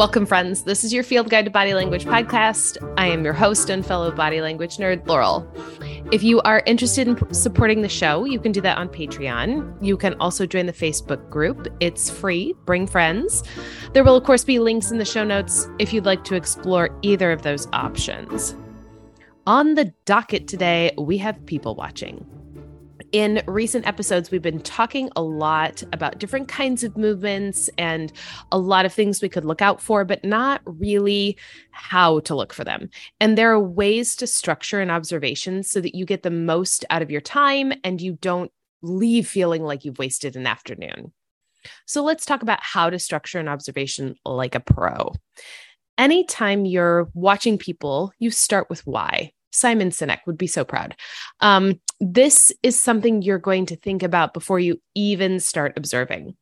Welcome, friends. This is your Field Guide to Body Language podcast. I am your host and fellow body language nerd, Laurel. If you are interested in supporting the show, you can do that on Patreon. You can also join the Facebook group. It's free. Bring friends. There will, of course, be links in the show notes if you'd like to explore either of those options. On the docket today, we have people watching. In recent episodes, we've been talking a lot about different kinds of movements and a lot of things we could look out for, but not really how to look for them. And there are ways to structure an observation so that you get the most out of your time and you don't leave feeling like you've wasted an afternoon. So let's talk about how to structure an observation like a pro. Anytime you're watching people, you start with why. Simon Sinek would be so proud. Um, this is something you're going to think about before you even start observing.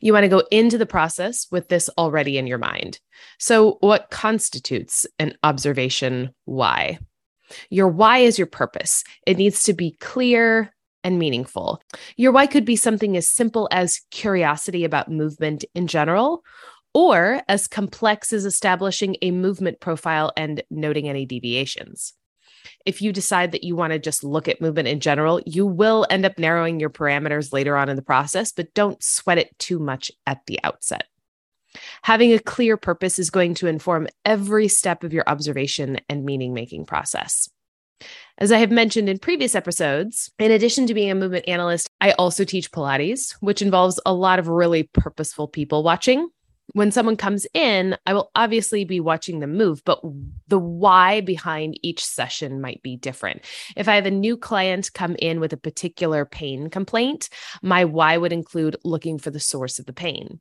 You want to go into the process with this already in your mind. So, what constitutes an observation why? Your why is your purpose. It needs to be clear and meaningful. Your why could be something as simple as curiosity about movement in general, or as complex as establishing a movement profile and noting any deviations if you decide that you want to just look at movement in general, you will end up narrowing your parameters later on in the process, but don't sweat it too much at the outset. Having a clear purpose is going to inform every step of your observation and meaning making process. As I have mentioned in previous episodes, in addition to being a movement analyst, I also teach Pilates, which involves a lot of really purposeful people watching when someone comes in, I will obviously be watching them move, but the why behind each session might be different. If I have a new client come in with a particular pain complaint, my why would include looking for the source of the pain.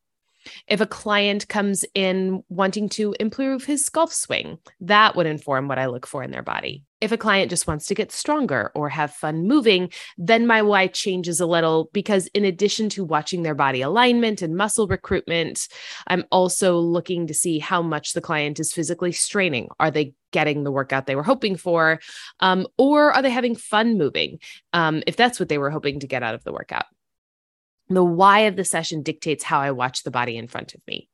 If a client comes in wanting to improve his golf swing, that would inform what I look for in their body. If a client just wants to get stronger or have fun moving, then my why changes a little because, in addition to watching their body alignment and muscle recruitment, I'm also looking to see how much the client is physically straining. Are they getting the workout they were hoping for? Um, or are they having fun moving um, if that's what they were hoping to get out of the workout? The why of the session dictates how I watch the body in front of me.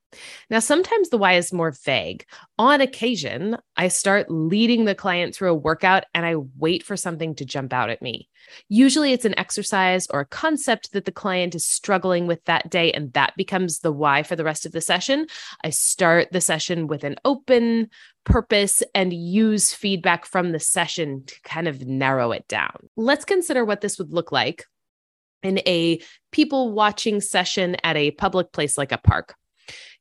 Now, sometimes the why is more vague. On occasion, I start leading the client through a workout and I wait for something to jump out at me. Usually, it's an exercise or a concept that the client is struggling with that day, and that becomes the why for the rest of the session. I start the session with an open purpose and use feedback from the session to kind of narrow it down. Let's consider what this would look like in a people watching session at a public place like a park.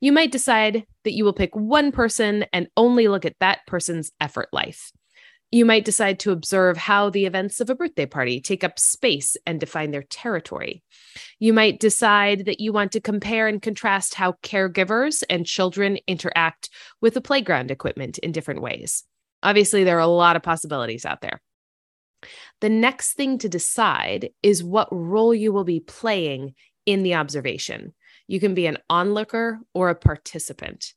You might decide that you will pick one person and only look at that person's effort life. You might decide to observe how the events of a birthday party take up space and define their territory. You might decide that you want to compare and contrast how caregivers and children interact with the playground equipment in different ways. Obviously, there are a lot of possibilities out there. The next thing to decide is what role you will be playing in the observation. You can be an onlooker or a participant.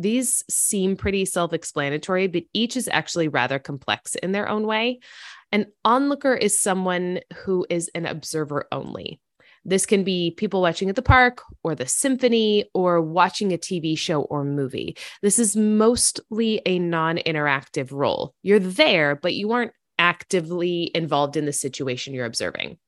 These seem pretty self explanatory, but each is actually rather complex in their own way. An onlooker is someone who is an observer only. This can be people watching at the park or the symphony or watching a TV show or movie. This is mostly a non interactive role. You're there, but you aren't actively involved in the situation you're observing.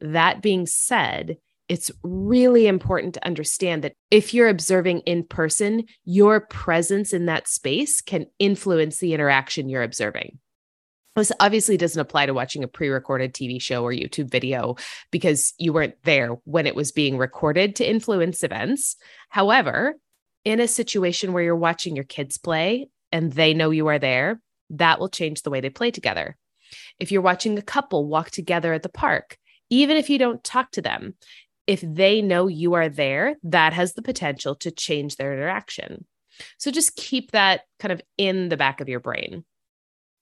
That being said, it's really important to understand that if you're observing in person, your presence in that space can influence the interaction you're observing. This obviously doesn't apply to watching a pre recorded TV show or YouTube video because you weren't there when it was being recorded to influence events. However, in a situation where you're watching your kids play and they know you are there, that will change the way they play together. If you're watching a couple walk together at the park, even if you don't talk to them, if they know you are there, that has the potential to change their interaction. So just keep that kind of in the back of your brain.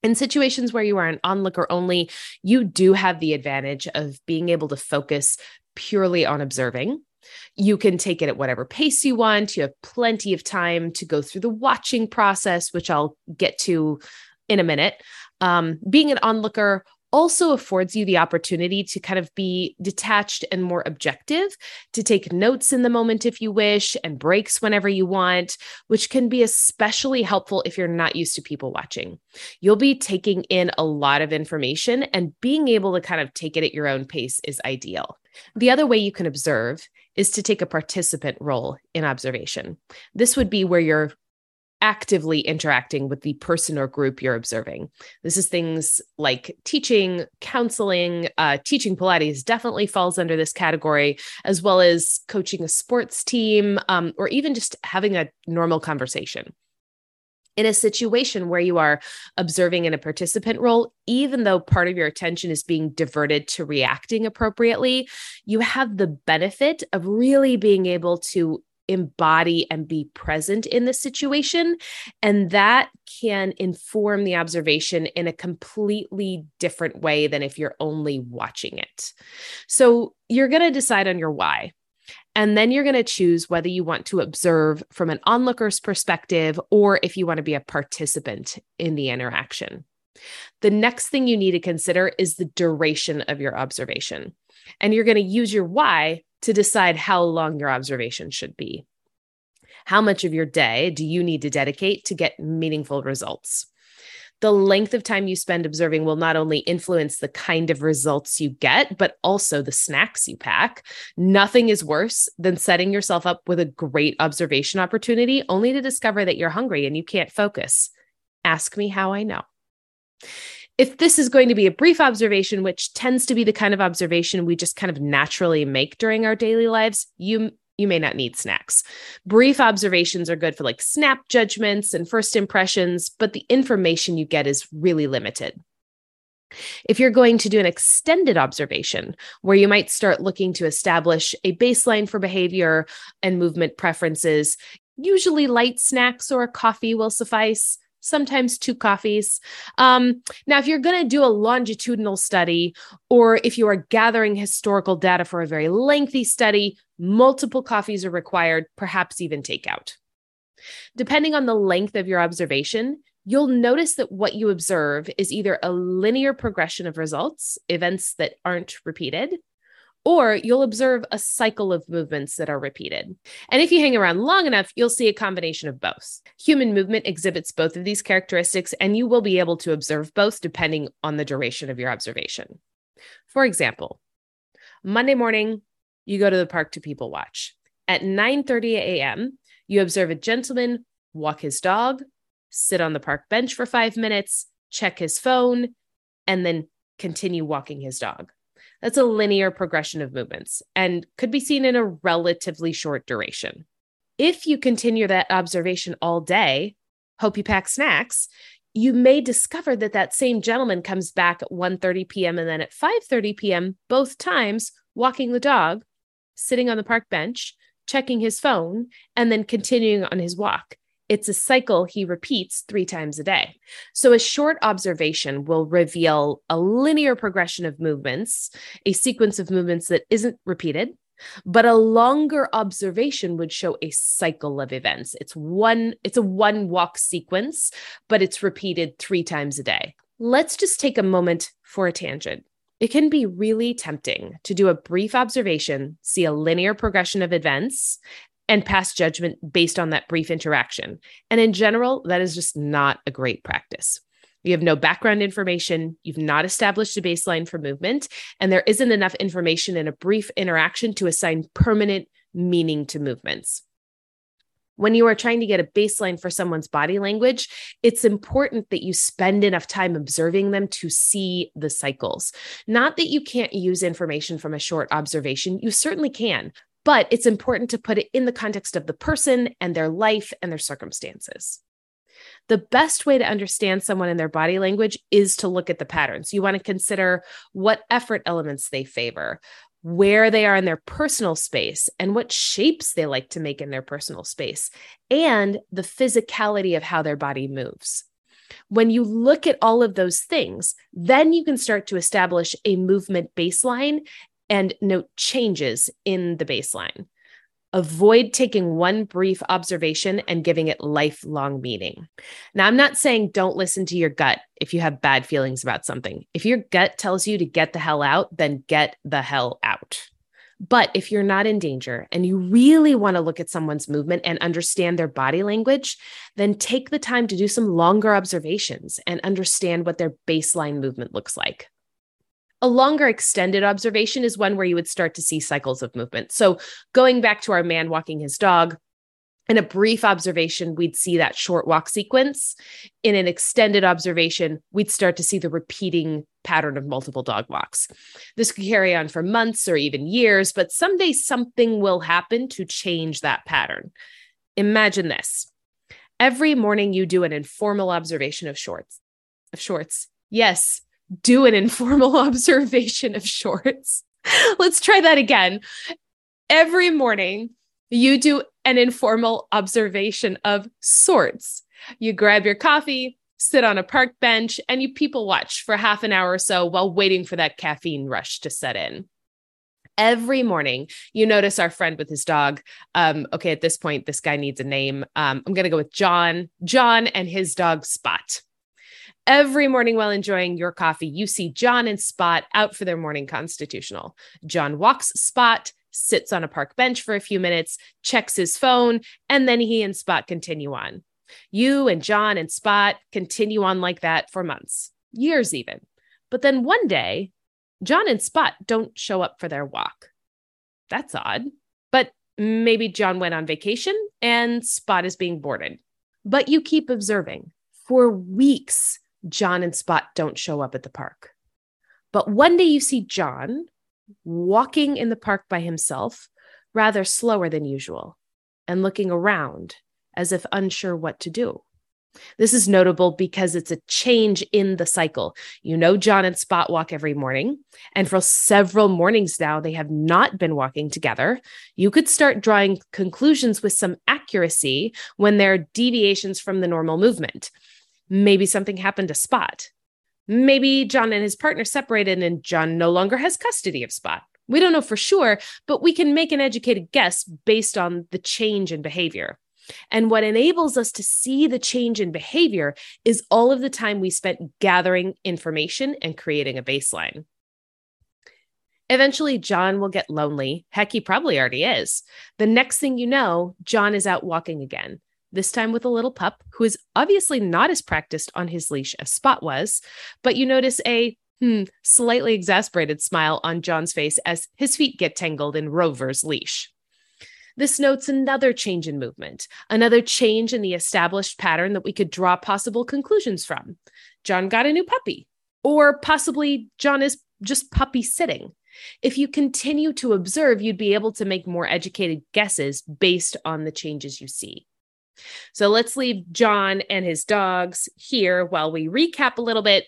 In situations where you are an onlooker only, you do have the advantage of being able to focus purely on observing. You can take it at whatever pace you want. You have plenty of time to go through the watching process, which I'll get to in a minute. Um, being an onlooker also affords you the opportunity to kind of be detached and more objective, to take notes in the moment if you wish, and breaks whenever you want, which can be especially helpful if you're not used to people watching. You'll be taking in a lot of information, and being able to kind of take it at your own pace is ideal. The other way you can observe is to take a participant role in observation. This would be where you're actively interacting with the person or group you're observing. This is things like teaching, counseling, uh, teaching Pilates definitely falls under this category, as well as coaching a sports team, um, or even just having a normal conversation. In a situation where you are observing in a participant role, even though part of your attention is being diverted to reacting appropriately, you have the benefit of really being able to embody and be present in the situation. And that can inform the observation in a completely different way than if you're only watching it. So you're going to decide on your why. And then you're going to choose whether you want to observe from an onlooker's perspective or if you want to be a participant in the interaction. The next thing you need to consider is the duration of your observation. And you're going to use your why to decide how long your observation should be. How much of your day do you need to dedicate to get meaningful results? The length of time you spend observing will not only influence the kind of results you get, but also the snacks you pack. Nothing is worse than setting yourself up with a great observation opportunity only to discover that you're hungry and you can't focus. Ask me how I know if this is going to be a brief observation, which tends to be the kind of observation we just kind of naturally make during our daily lives, you you may not need snacks. Brief observations are good for like snap judgments and first impressions, but the information you get is really limited. If you're going to do an extended observation where you might start looking to establish a baseline for behavior and movement preferences, usually light snacks or a coffee will suffice sometimes two coffees. Um, now, if you're going to do a longitudinal study, or if you are gathering historical data for a very lengthy study, multiple coffees are required, perhaps even takeout. Depending on the length of your observation, you'll notice that what you observe is either a linear progression of results, events that aren't repeated, or you'll observe a cycle of movements that are repeated. And if you hang around long enough, you'll see a combination of both. Human movement exhibits both of these characteristics, and you will be able to observe both depending on the duration of your observation. For example, Monday morning, you go to the park to people watch. At 9:30 a.m., you observe a gentleman walk his dog, sit on the park bench for 5 minutes, check his phone, and then continue walking his dog. That's a linear progression of movements and could be seen in a relatively short duration. If you continue that observation all day, hope you pack snacks, you may discover that that same gentleman comes back at 1:30 p.m. and then at 5:30 p.m. both times walking the dog, sitting on the park bench, checking his phone, and then continuing on his walk. It's a cycle he repeats three times a day. So, a short observation will reveal a linear progression of movements, a sequence of movements that isn't repeated. But a longer observation would show a cycle of events. It's one, it's a one walk sequence, but it's repeated three times a day. Let's just take a moment for a tangent. It can be really tempting to do a brief observation, see a linear progression of events, and pass judgment based on that brief interaction. And in general, that is just not a great practice. You have no background information, you've not established a baseline for movement, and there isn't enough information in a brief interaction to assign permanent meaning to movements. When you are trying to get a baseline for someone's body language, it's important that you spend enough time observing them to see the cycles. Not that you can't use information from a short observation, you certainly can, but it's important to put it in the context of the person and their life and their circumstances. The best way to understand someone and their body language is to look at the patterns. You want to consider what effort elements they favor, where they are in their personal space, and what shapes they like to make in their personal space, and the physicality of how their body moves. When you look at all of those things, then you can start to establish a movement baseline and note changes in the baseline. Avoid taking one brief observation and giving it lifelong meaning. Now, I'm not saying don't listen to your gut if you have bad feelings about something. If your gut tells you to get the hell out, then get the hell out. But if you're not in danger and you really want to look at someone's movement and understand their body language, then take the time to do some longer observations and understand what their baseline movement looks like. A longer extended observation is one where you would start to see cycles of movement. So, going back to our man walking his dog, in a brief observation, we'd see that short walk sequence. In an extended observation, we'd start to see the repeating pattern of multiple dog walks. This could carry on for months or even years, but someday something will happen to change that pattern. Imagine this. Every morning you do an informal observation of shorts. Of shorts. Yes, do an informal observation of shorts. Let's try that again. Every morning, you do an informal observation of sorts. You grab your coffee, sit on a park bench, and you people watch for half an hour or so while waiting for that caffeine rush to set in. Every morning, you notice our friend with his dog. Um, okay, at this point, this guy needs a name. Um, I'm going to go with John. John and his dog Spot. Every morning while enjoying your coffee, you see John and Spot out for their morning constitutional. John walks Spot, sits on a park bench for a few minutes, checks his phone, and then he and Spot continue on. You and John and Spot continue on like that for months, years even. But then one day, John and Spot don't show up for their walk. That's odd. But maybe John went on vacation and Spot is being boarded. But you keep observing. For weeks, John and Spot don't show up at the park. But one day you see John walking in the park by himself, rather slower than usual, and looking around as if unsure what to do. This is notable because it's a change in the cycle. You know, John and Spot walk every morning, and for several mornings now, they have not been walking together. You could start drawing conclusions with some accuracy when there are deviations from the normal movement. Maybe something happened to Spot. Maybe John and his partner separated and John no longer has custody of Spot. We don't know for sure, but we can make an educated guess based on the change in behavior. And what enables us to see the change in behavior is all of the time we spent gathering information and creating a baseline. Eventually, John will get lonely. Heck, he probably already is. The next thing you know, John is out walking again this time with a little pup who is obviously not as practiced on his leash as Spot was. But you notice a hmm, slightly exasperated smile on John's face as his feet get tangled in Rover's leash. This notes another change in movement, another change in the established pattern that we could draw possible conclusions from. John got a new puppy, or possibly John is just puppy sitting. If you continue to observe, you'd be able to make more educated guesses based on the changes you see. So let's leave John and his dogs here while we recap a little bit.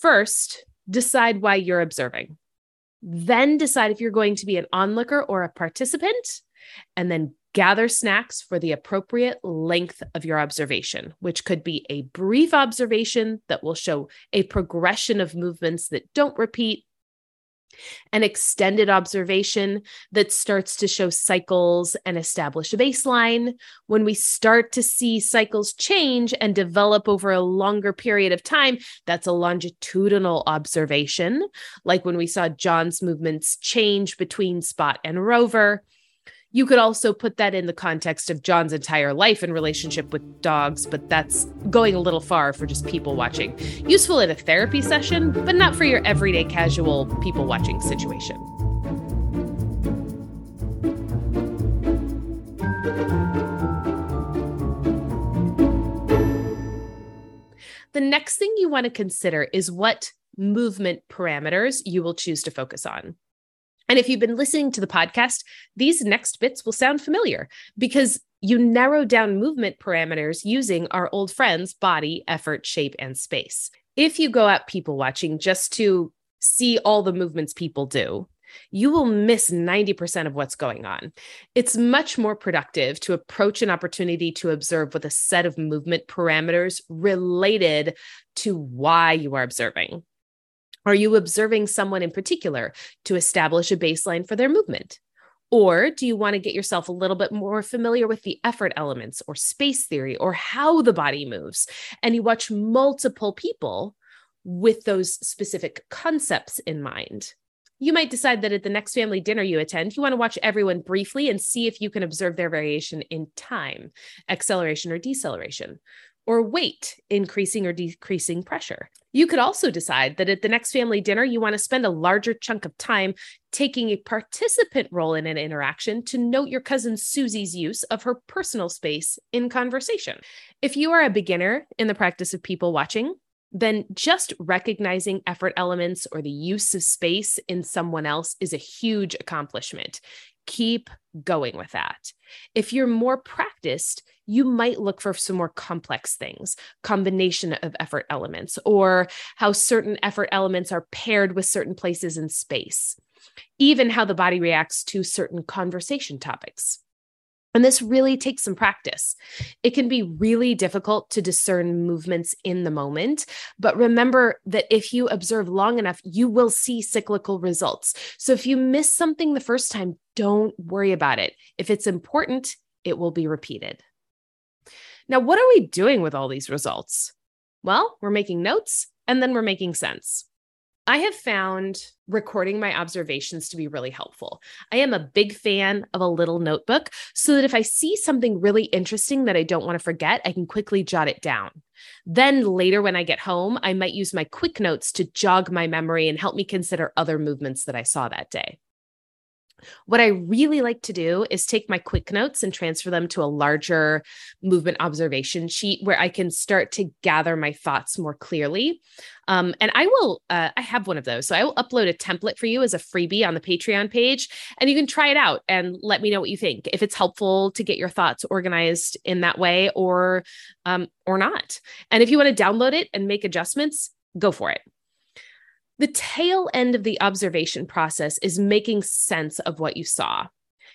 First, decide why you're observing. Then decide if you're going to be an onlooker or a participant, and then gather snacks for the appropriate length of your observation, which could be a brief observation that will show a progression of movements that don't repeat an extended observation that starts to show cycles and establish a baseline. When we start to see cycles change and develop over a longer period of time, that's a longitudinal observation, like when we saw John's movements change between Spot and Rover. You could also put that in the context of John's entire life and relationship with dogs, but that's going a little far for just people watching. Useful in a therapy session, but not for your everyday casual people watching situation. The next thing you want to consider is what movement parameters you will choose to focus on. And if you've been listening to the podcast, these next bits will sound familiar because you narrow down movement parameters using our old friends body, effort, shape, and space. If you go out people watching just to see all the movements people do, you will miss 90% of what's going on. It's much more productive to approach an opportunity to observe with a set of movement parameters related to why you are observing. Are you observing someone in particular to establish a baseline for their movement? Or do you want to get yourself a little bit more familiar with the effort elements or space theory or how the body moves? And you watch multiple people with those specific concepts in mind. You might decide that at the next family dinner you attend, you want to watch everyone briefly and see if you can observe their variation in time, acceleration or deceleration or weight, increasing or decreasing pressure. You could also decide that at the next family dinner, you want to spend a larger chunk of time taking a participant role in an interaction to note your cousin Susie's use of her personal space in conversation. If you are a beginner in the practice of people watching, then just recognizing effort elements or the use of space in someone else is a huge accomplishment keep going with that. If you're more practiced, you might look for some more complex things, combination of effort elements, or how certain effort elements are paired with certain places in space, even how the body reacts to certain conversation topics. And this really takes some practice. It can be really difficult to discern movements in the moment, but remember that if you observe long enough, you will see cyclical results. So if you miss something the first time, don't worry about it. If it's important, it will be repeated. Now, what are we doing with all these results? Well, we're making notes and then we're making sense. I have found recording my observations to be really helpful. I am a big fan of a little notebook so that if I see something really interesting that I don't want to forget, I can quickly jot it down. Then later, when I get home, I might use my quick notes to jog my memory and help me consider other movements that I saw that day. What I really like to do is take my quick notes and transfer them to a larger movement observation sheet where I can start to gather my thoughts more clearly. Um, and I will, uh, I have one of those. So I will upload a template for you as a freebie on the Patreon page, and you can try it out and let me know what you think. If it's helpful to get your thoughts organized in that way or, um, or not. And if you want to download it and make adjustments, go for it. The tail end of the observation process is making sense of what you saw.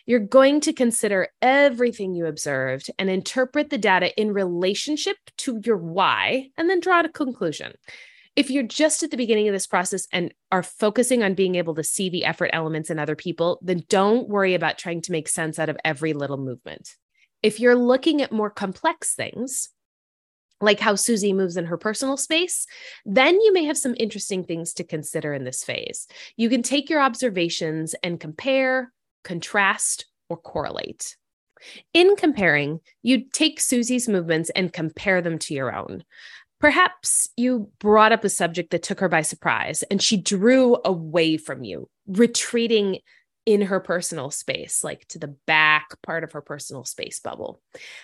You're going to consider everything you observed and interpret the data in relationship to your why, and then draw a conclusion. If you're just at the beginning of this process and are focusing on being able to see the effort elements in other people, then don't worry about trying to make sense out of every little movement. If you're looking at more complex things, like how Susie moves in her personal space, then you may have some interesting things to consider in this phase. You can take your observations and compare, contrast, or correlate. In comparing, you take Susie's movements and compare them to your own. Perhaps you brought up a subject that took her by surprise and she drew away from you, retreating in her personal space, like to the back part of her personal space bubble.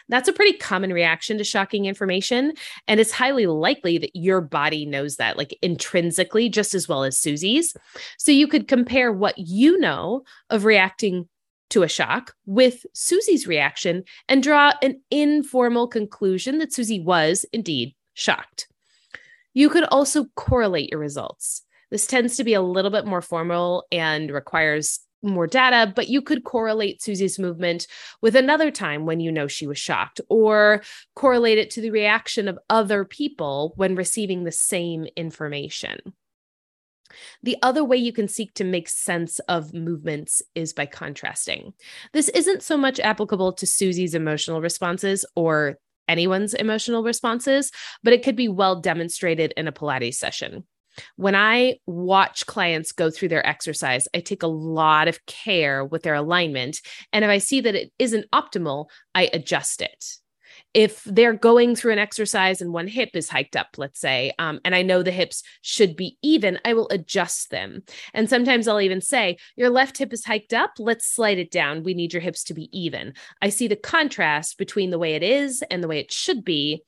That's a pretty common reaction to shocking information. And it's highly likely that your body knows that, like intrinsically, just as well as Susie's. So you could compare what you know of reacting to a shock with Susie's reaction and draw an informal conclusion that Susie was indeed shocked. You could also correlate your results. This tends to be a little bit more formal and requires more data, but you could correlate Susie's movement with another time when you know she was shocked, or correlate it to the reaction of other people when receiving the same information. The other way you can seek to make sense of movements is by contrasting. This isn't so much applicable to Susie's emotional responses or anyone's emotional responses, but it could be well demonstrated in a Pilates session. When I watch clients go through their exercise, I take a lot of care with their alignment. And if I see that it isn't optimal, I adjust it. If they're going through an exercise and one hip is hiked up, let's say, um, and I know the hips should be even, I will adjust them. And sometimes I'll even say, Your left hip is hiked up. Let's slide it down. We need your hips to be even. I see the contrast between the way it is and the way it should be.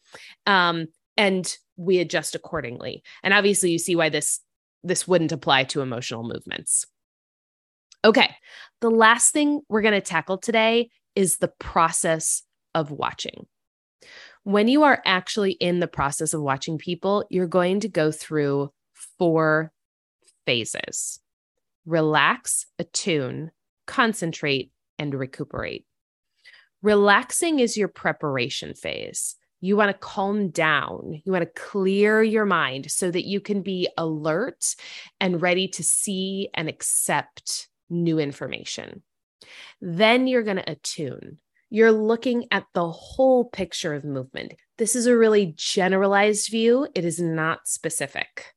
Um, and we adjust accordingly. And obviously you see why this this wouldn't apply to emotional movements. Okay. The last thing we're going to tackle today is the process of watching. When you are actually in the process of watching people, you're going to go through four phases relax, attune, concentrate, and recuperate. Relaxing is your preparation phase. You want to calm down. You want to clear your mind so that you can be alert and ready to see and accept new information. Then you're going to attune. You're looking at the whole picture of movement. This is a really generalized view, it is not specific.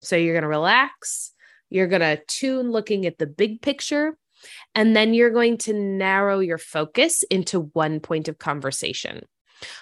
So you're going to relax, you're going to tune looking at the big picture, and then you're going to narrow your focus into one point of conversation.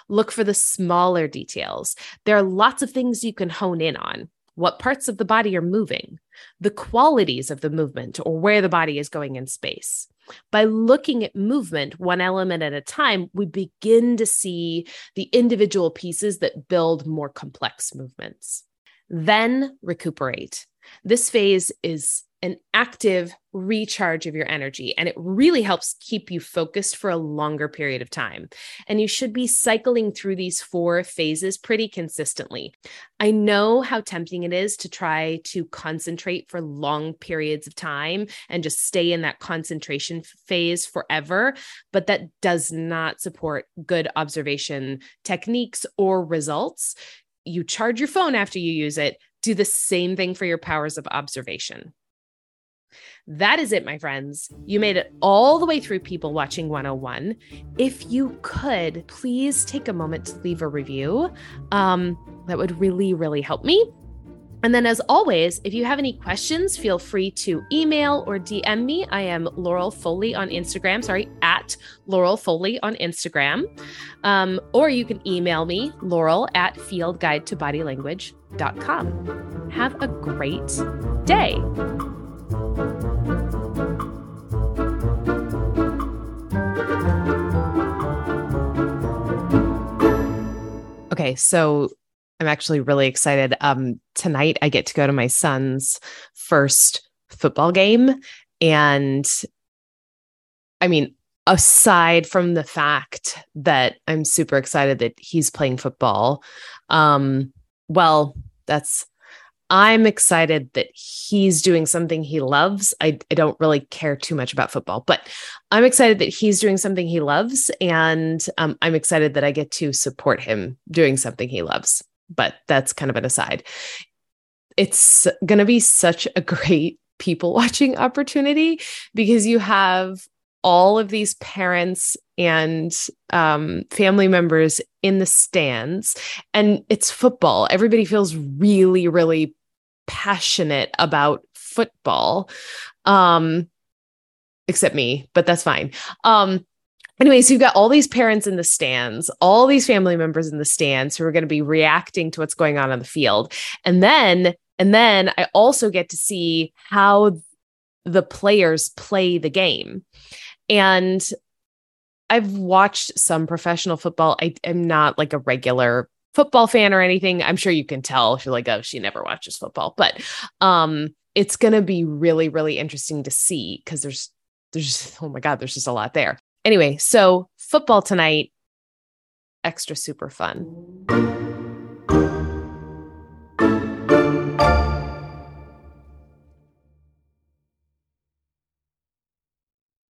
Look for the smaller details. There are lots of things you can hone in on. What parts of the body are moving, the qualities of the movement, or where the body is going in space. By looking at movement one element at a time, we begin to see the individual pieces that build more complex movements. Then recuperate. This phase is an active recharge of your energy and it really helps keep you focused for a longer period of time. And you should be cycling through these four phases pretty consistently. I know how tempting it is to try to concentrate for long periods of time and just stay in that concentration phase forever, but that does not support good observation techniques or results. You charge your phone after you use it. Do the same thing for your powers of observation. That is it, my friends. You made it all the way through People Watching 101. If you could, please take a moment to leave a review. Um, that would really, really help me. And then, as always, if you have any questions, feel free to email or DM me. I am Laurel Foley on Instagram. Sorry, at Laurel Foley on Instagram. Um, or you can email me, Laurel at fieldguidetobodylanguage.com. Have a great day. Okay, so I'm actually really excited. Um, tonight I get to go to my son's first football game. And I mean, aside from the fact that I'm super excited that he's playing football, um, well, that's I'm excited that he's doing something he loves. I, I don't really care too much about football, but I'm excited that he's doing something he loves. And um, I'm excited that I get to support him doing something he loves. But that's kind of an aside. It's going to be such a great people watching opportunity because you have all of these parents and um, family members in the stands and it's football everybody feels really really passionate about football. Um, except me, but that's fine. Um, anyway, so you've got all these parents in the stands, all these family members in the stands who are going to be reacting to what's going on on the field. And then, and then I also get to see how the players play the game. And I've watched some professional football. I am not like a regular football fan or anything, I'm sure you can tell if you're like, oh, she never watches football. But um, it's gonna be really, really interesting to see because there's there's oh my god, there's just a lot there. Anyway, so football tonight, extra super fun.